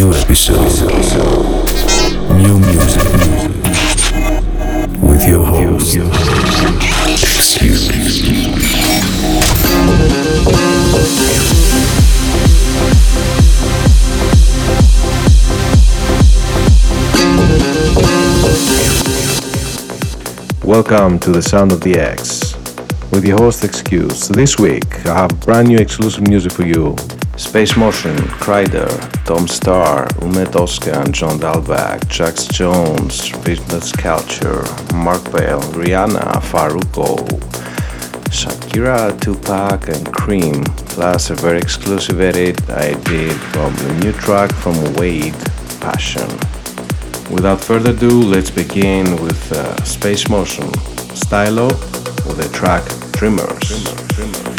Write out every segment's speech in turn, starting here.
new episode. New music. With your host, Excuse. Welcome to the Sound of the X with your host Excuse. This week I have brand new exclusive music for you. Space Motion, Kryder, Tom Staar, Ume Tosca and John Dahlback, Jax Jones, Fitness Culture, Mark Bell, Rihanna, Farruko, Shakira, Tupac and Cream, plus a very exclusive edit I did from the new track from Wade, Passion. Without further ado, let's begin with uh, Space Motion, Stylo, with the track Dreamers.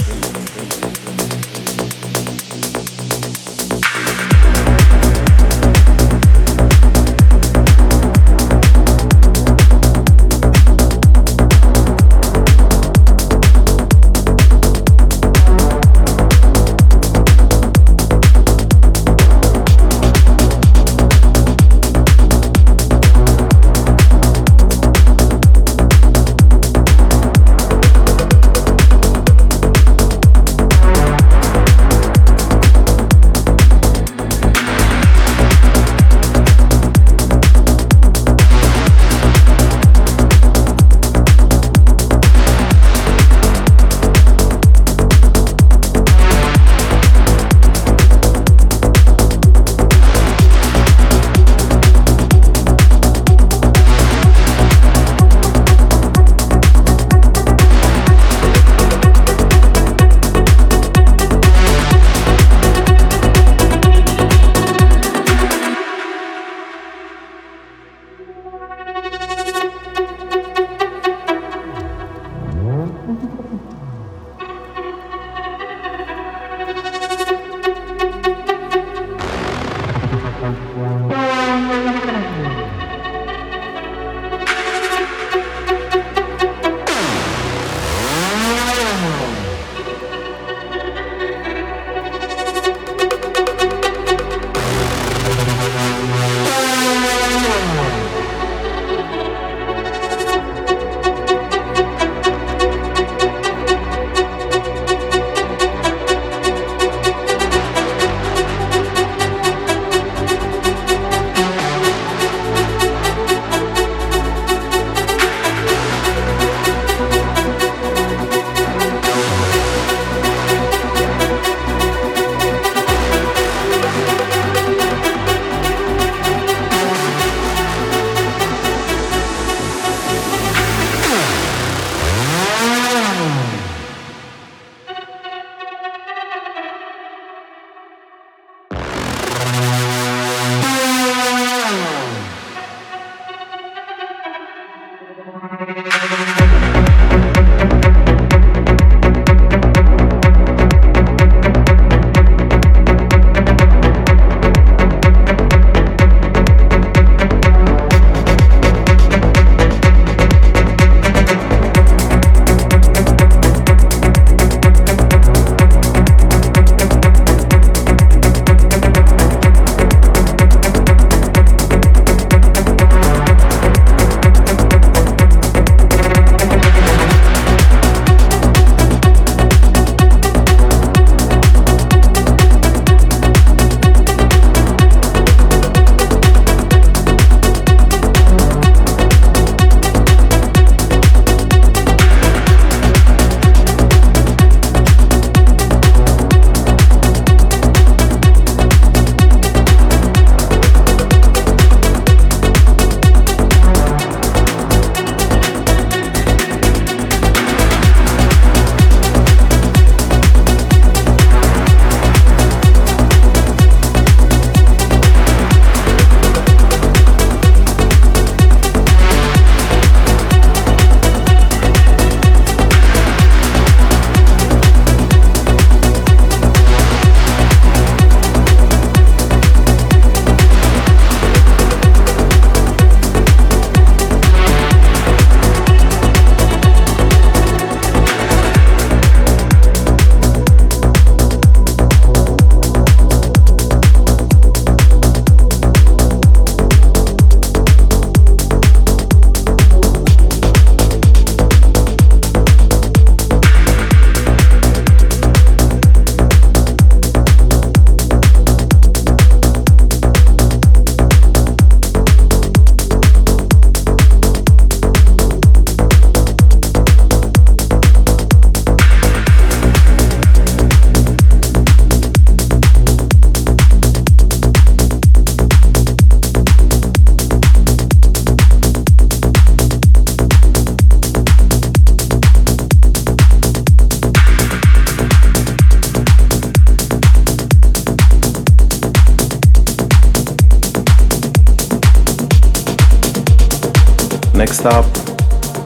Next up,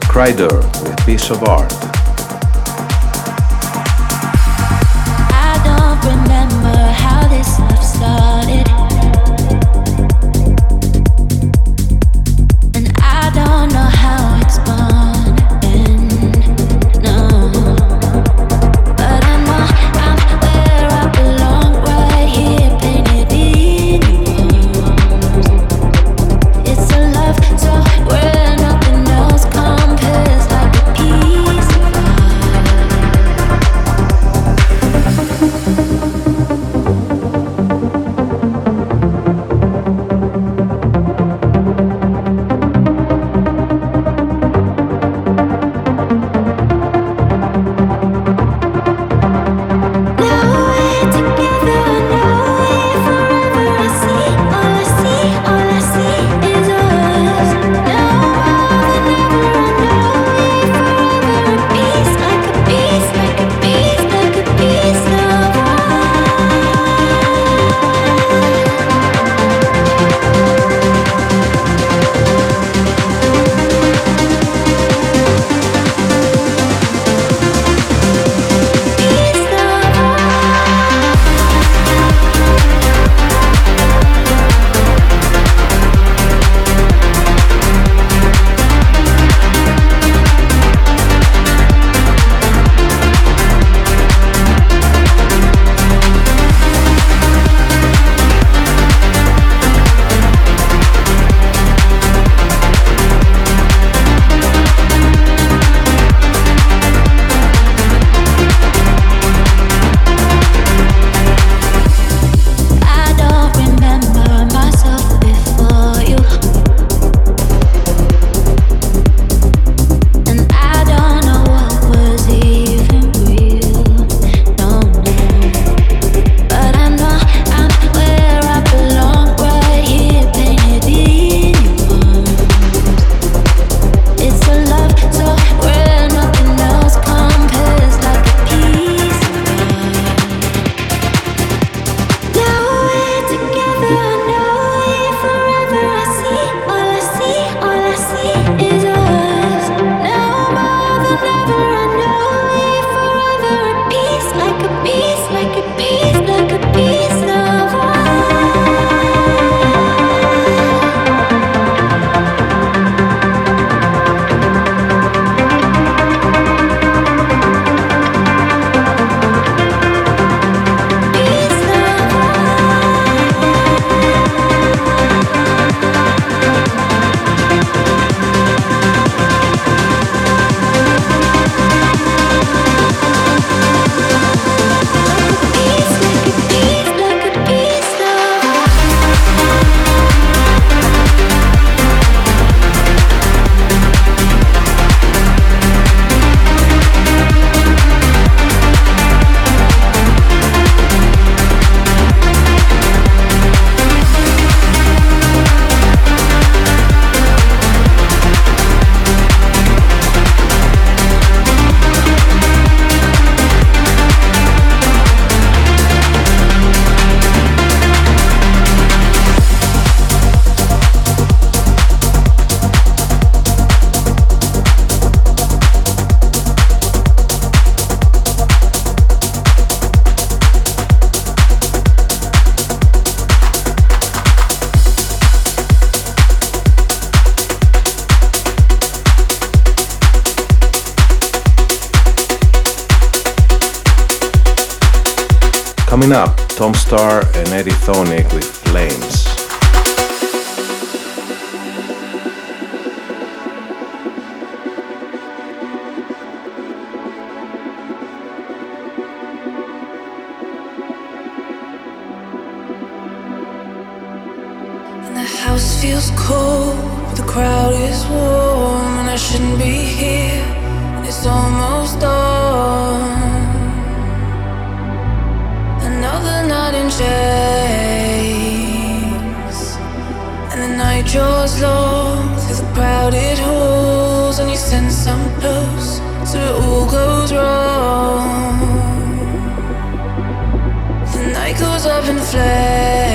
Kryder with Piece of Art. Coming up, Tom Staar and Eddie Thoneick with draws long through the crowded halls, and you send some close, so it all goes wrong. The night goes up in flames,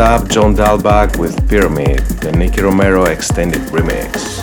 up, John Dahlback with Pyramid, the Nicky Romero extended remix.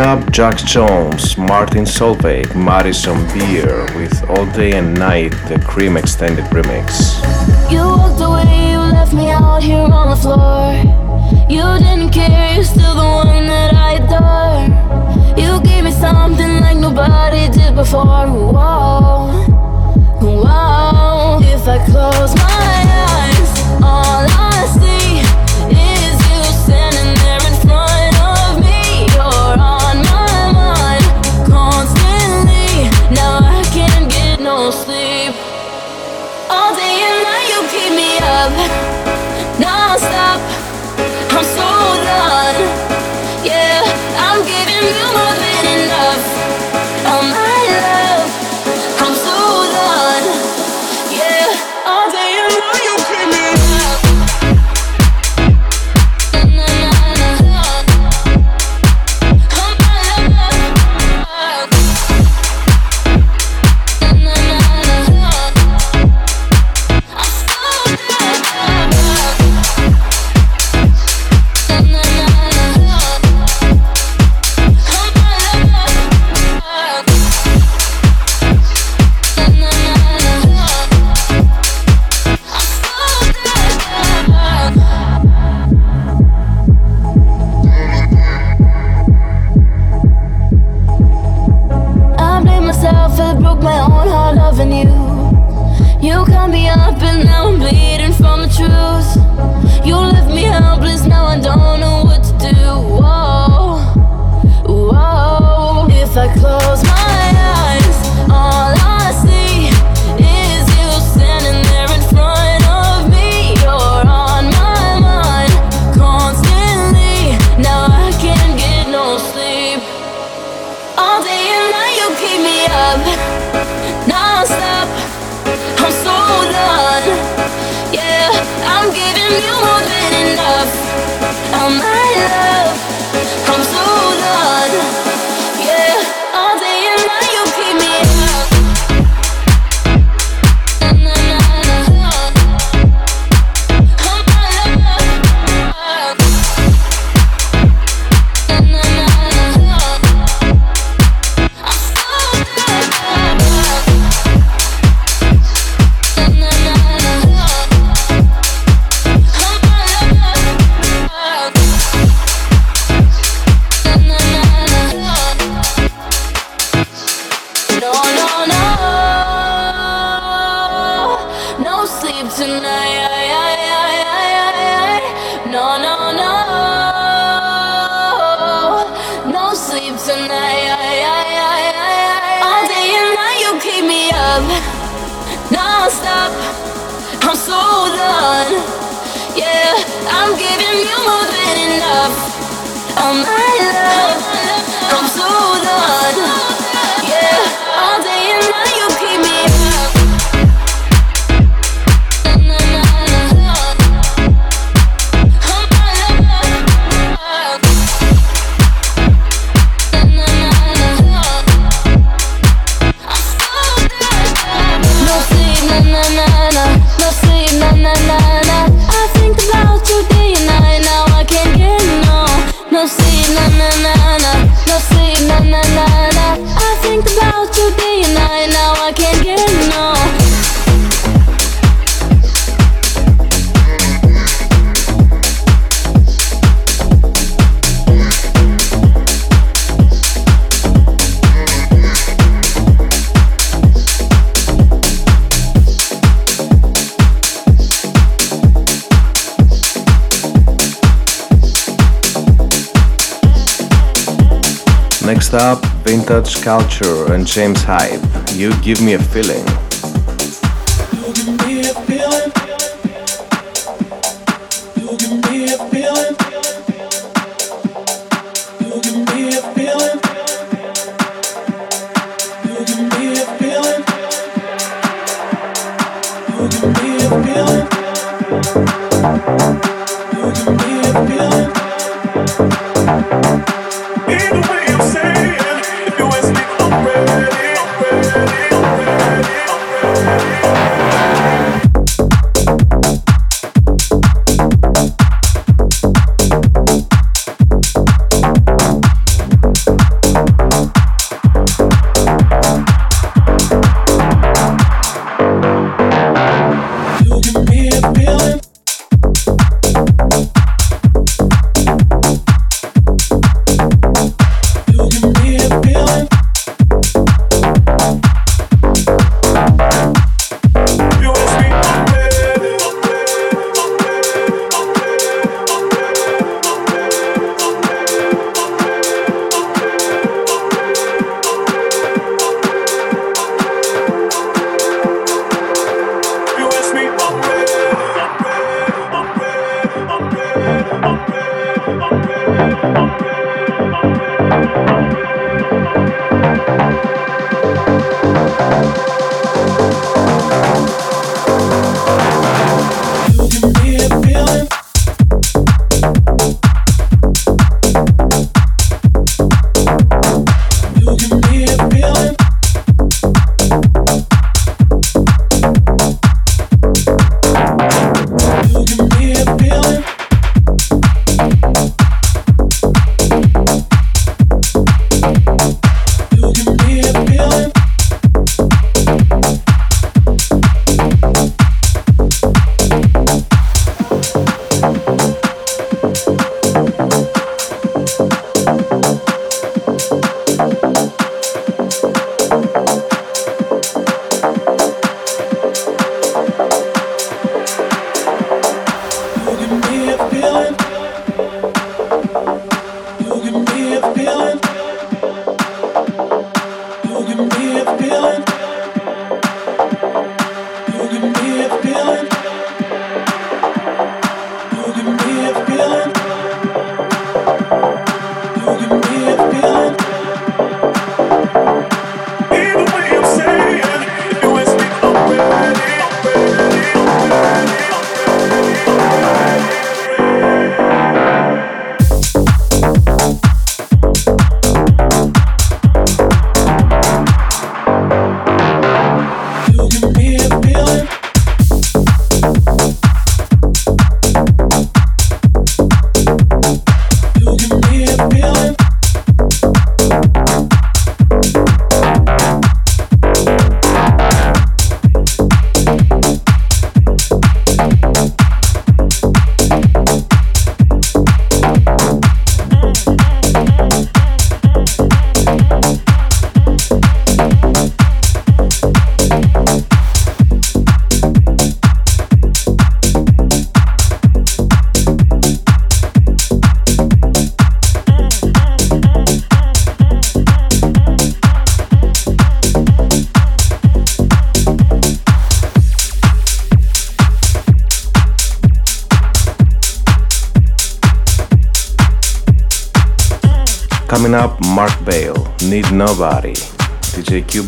up Jax Jones, Martin Solveig, Madison Beer with All Day and Night, the Cream Extended Remix. You walked away, you left me out here on the floor. You didn't care, you're still the one that I adore. You gave me something like nobody did before. Whoa, whoa. If I close my eyes, all I see. club, non-stop I'm so done, yeah, I'm giving you Up, Vintage Culture and James Hype. You give me a feeling.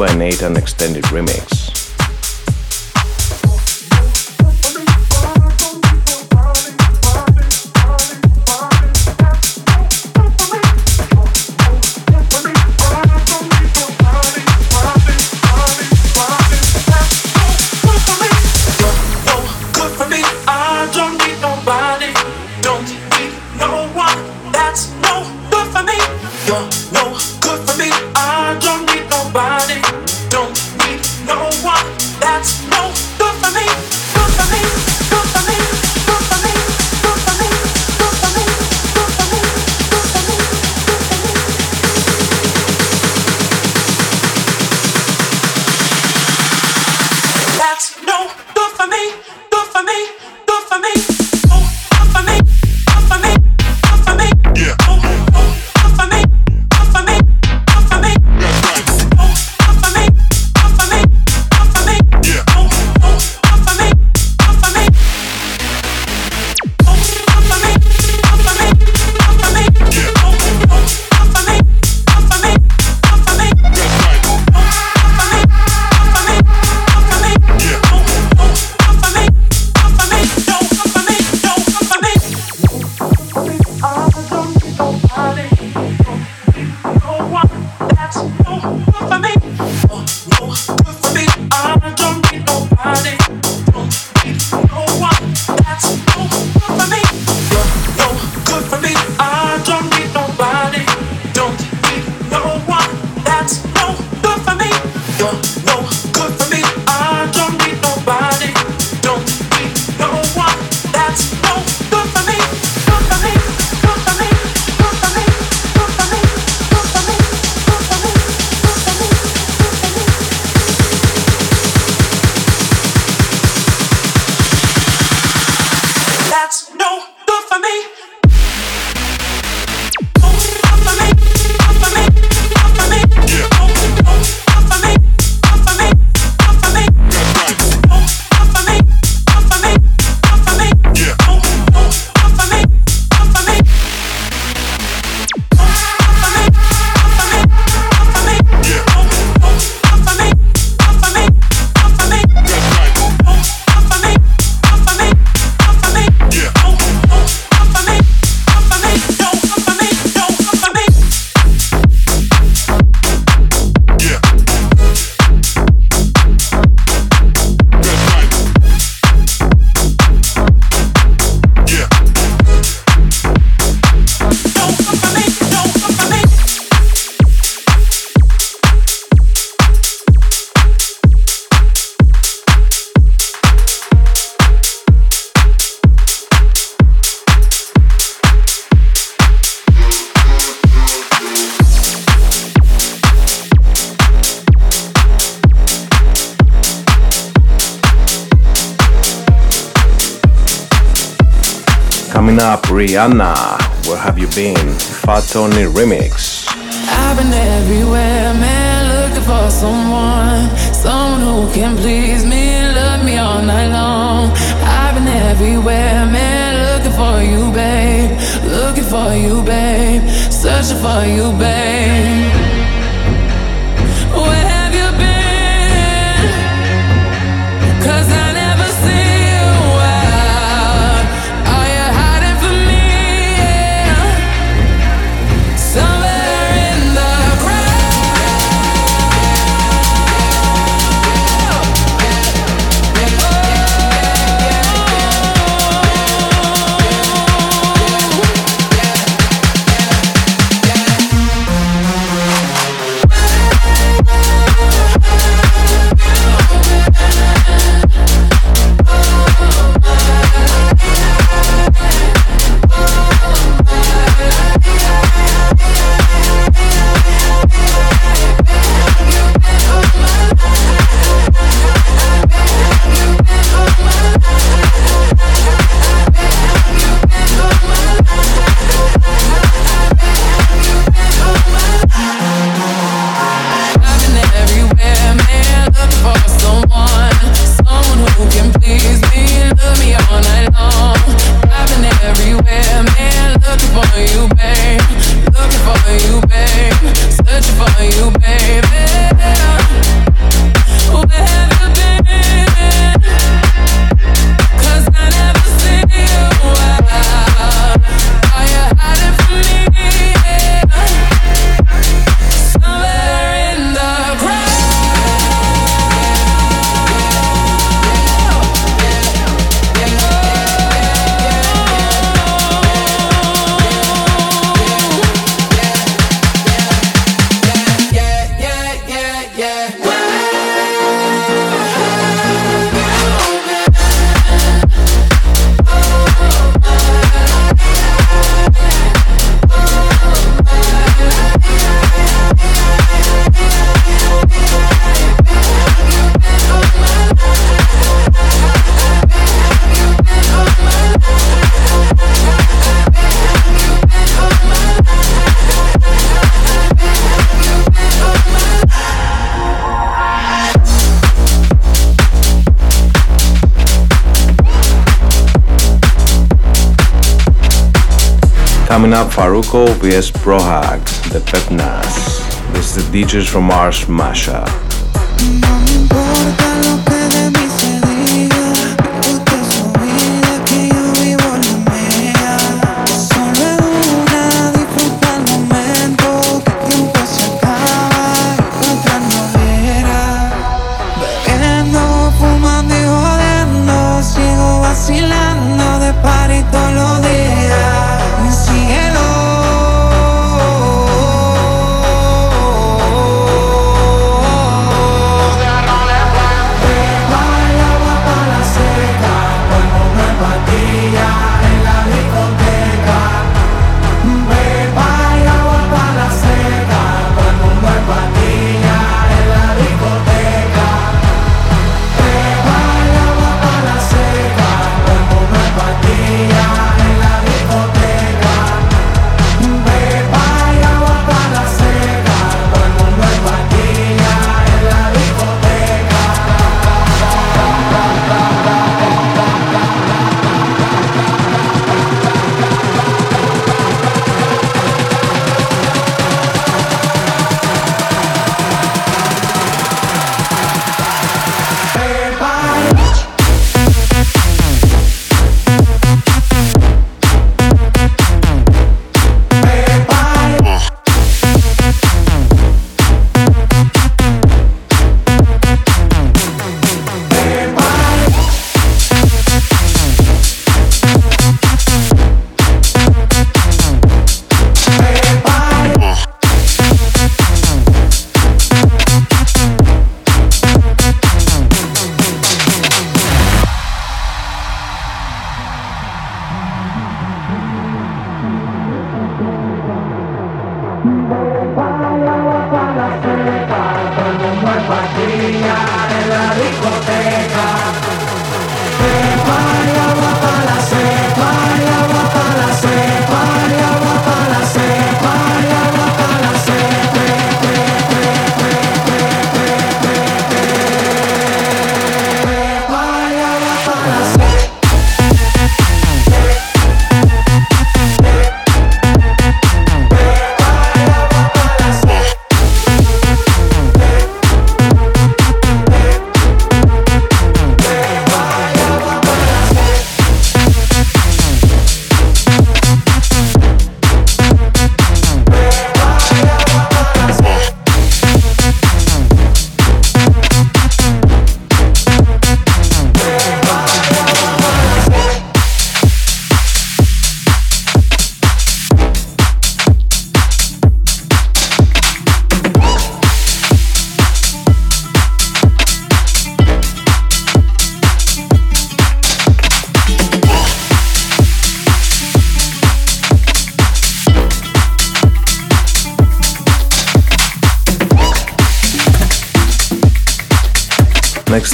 By Nathan Extended Remix. Rihanna, where have you been? Fat Tony remix. I've been everywhere, man, looking for someone, someone who can please me, love me all night long. I've been everywhere, man, looking for you, babe, looking for you, babe, searching for you, babe. Farruko vs Prohag, the Pepas. This is the DJs from Mars Masha.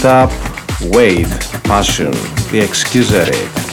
Next up, Wade, Passion, The Excusere.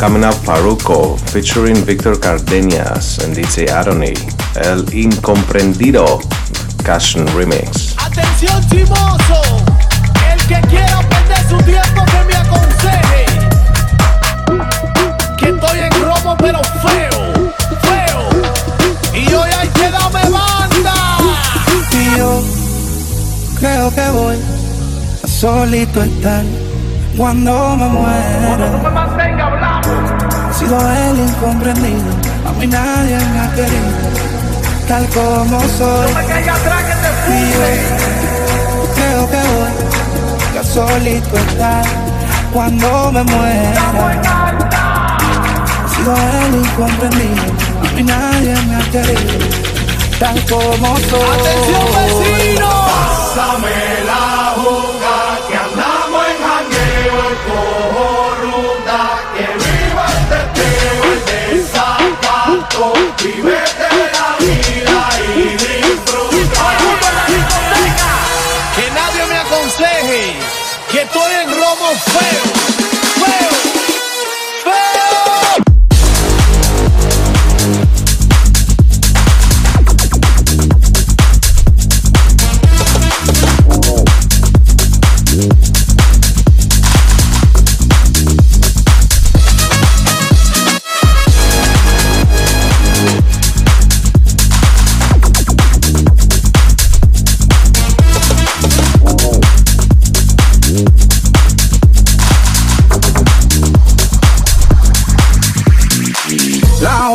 Coming up, Farruko featuring Victor Cardenas and DJ Adoni, El Incomprendido Cashion Remix. Atención chimoso, el que quiera perder su tiempo que me aconseje. Que estoy en robo pero feo, feo. Y hoy hay que darme banda. Y yo creo que voy a solito estar cuando me muera. No me mantenga hablando. He sido el incomprendido, a mí nadie me ha querido, tal como soy. No me caiga atrás que te creo que voy a solito estar cuando me muera. He sido el incomprendido, a mí nadie me ha querido, tal como soy. Atención vecino. Que que estoy en robo feo,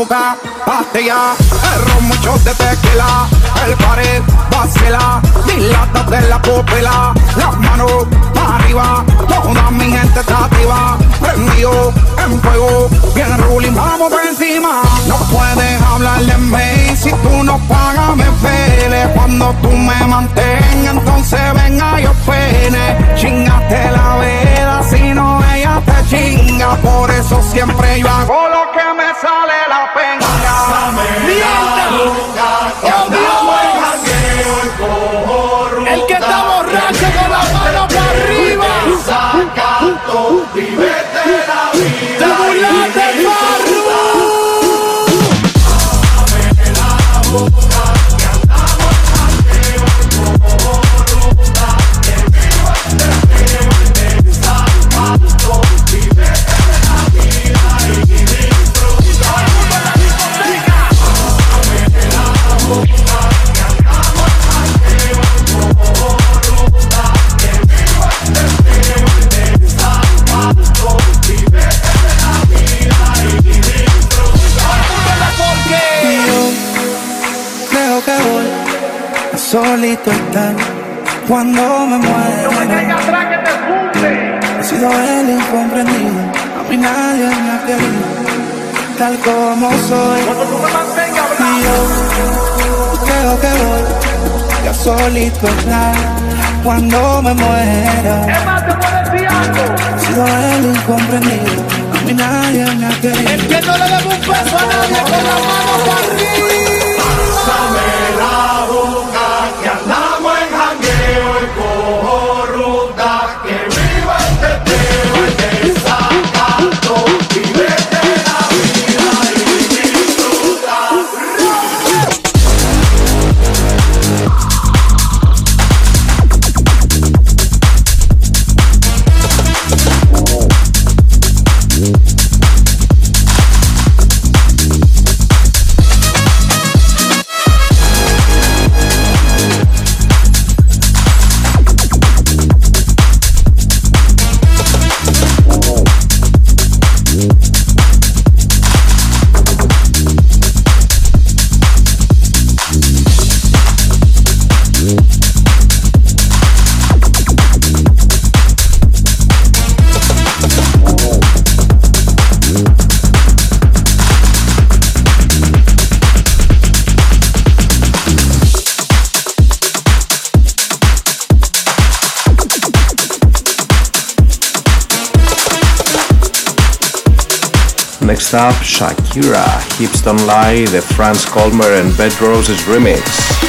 Hoja, pastilla, el ron, mucho de tequila, el pared, vacila, dilatas de la pupila, las manos para arriba, toda mi gente está activa, prendido en fuego, bien ruling, vamos por encima, no puedes hablar de mí, si tú no pagas me pele, cuando tú me mantengas, entonces venga yo pene, chingaste la vela, si no chinga, por eso siempre yo hago lo que me sale la penca. Pásame solito estar cuando me muera. atrás que te funde. He sido el incomprendido, a mí nadie me ha querido, tal como soy. Cuando tú me mantengas Y yo creo que voy a solito estar cuando me muera. Es más, te a decir algo. He sido el incomprendido, a mí nadie me ha querido. El que no le debe un peso a nadie con la mano para arriba. Next up, Shakira, Hips Don't Lie, the Franz Colmer and Bed Roses remix.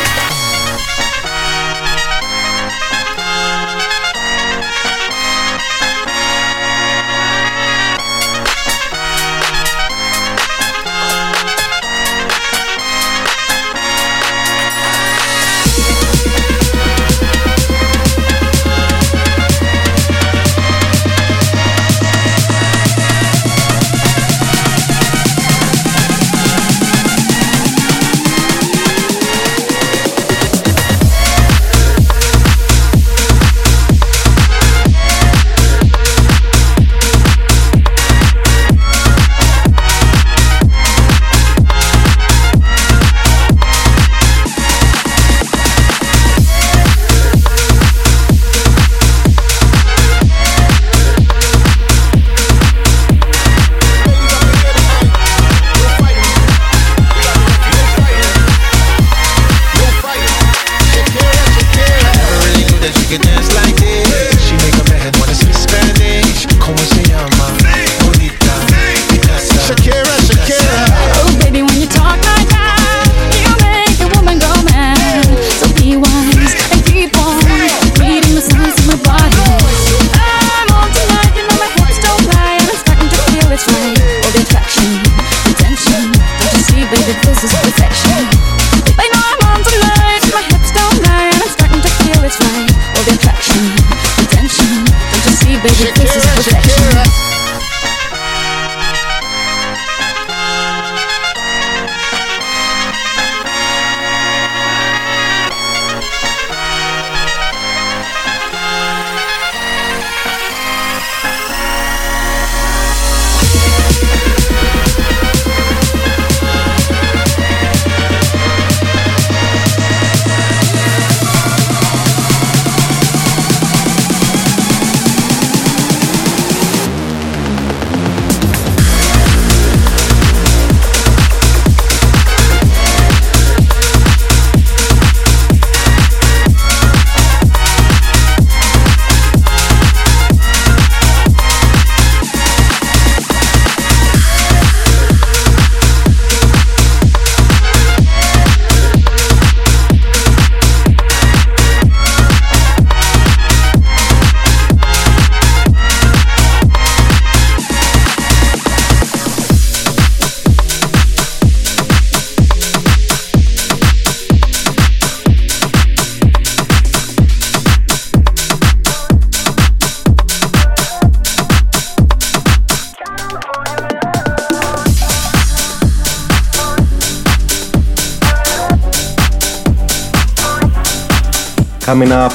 Coming up,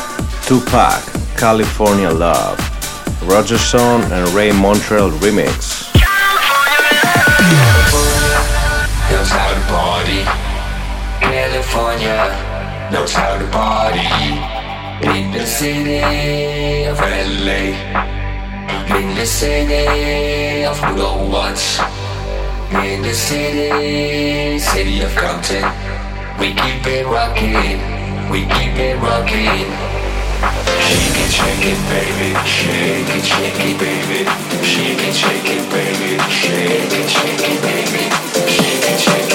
Tupac, California Love, Rogerson and Ray Montreal remix. California knows how to party. California knows how to party. In the city of LA. In the city of good old Watts. In the city, city of Compton. We keep it rocking we keep it rocking. Shake it, shake it, baby. Shake it, shake it, baby. Shake it, shake it, baby. Shake it, shake it, baby. Shake it, shake it,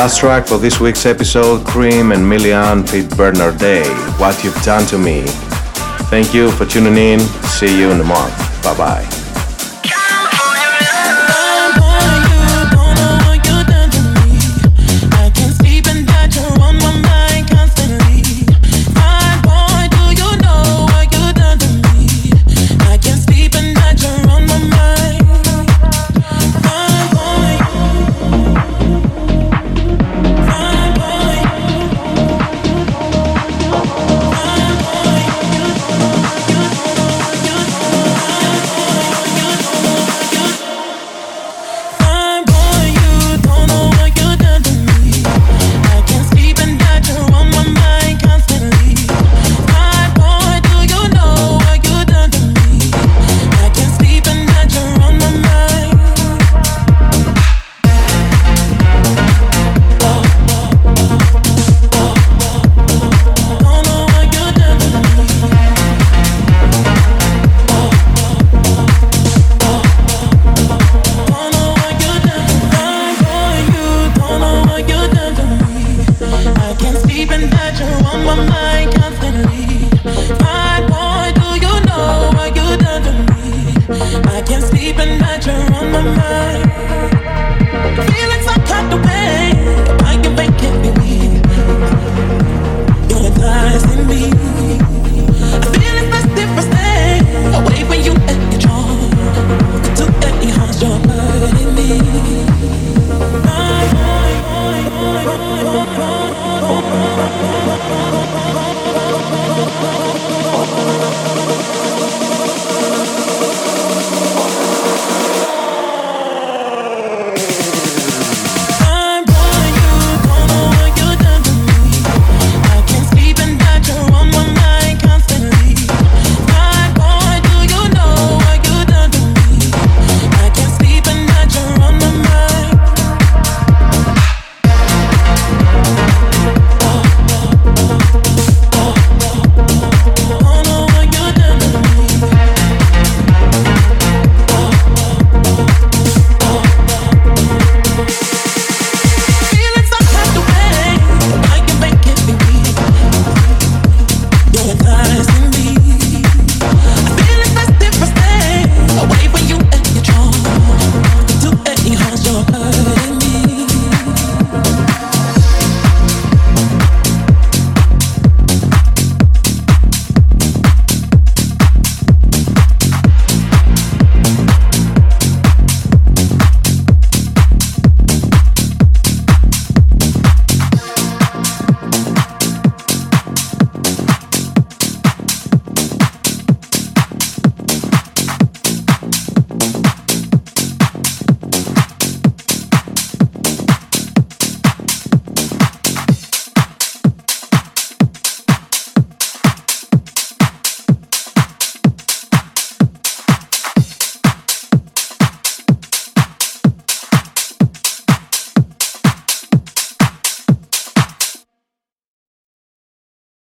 Last track for this week's episode Cream and Millian Pete Bernard Day, What You've Done to Me. Thank you for tuning in. See you in a month. Bye bye.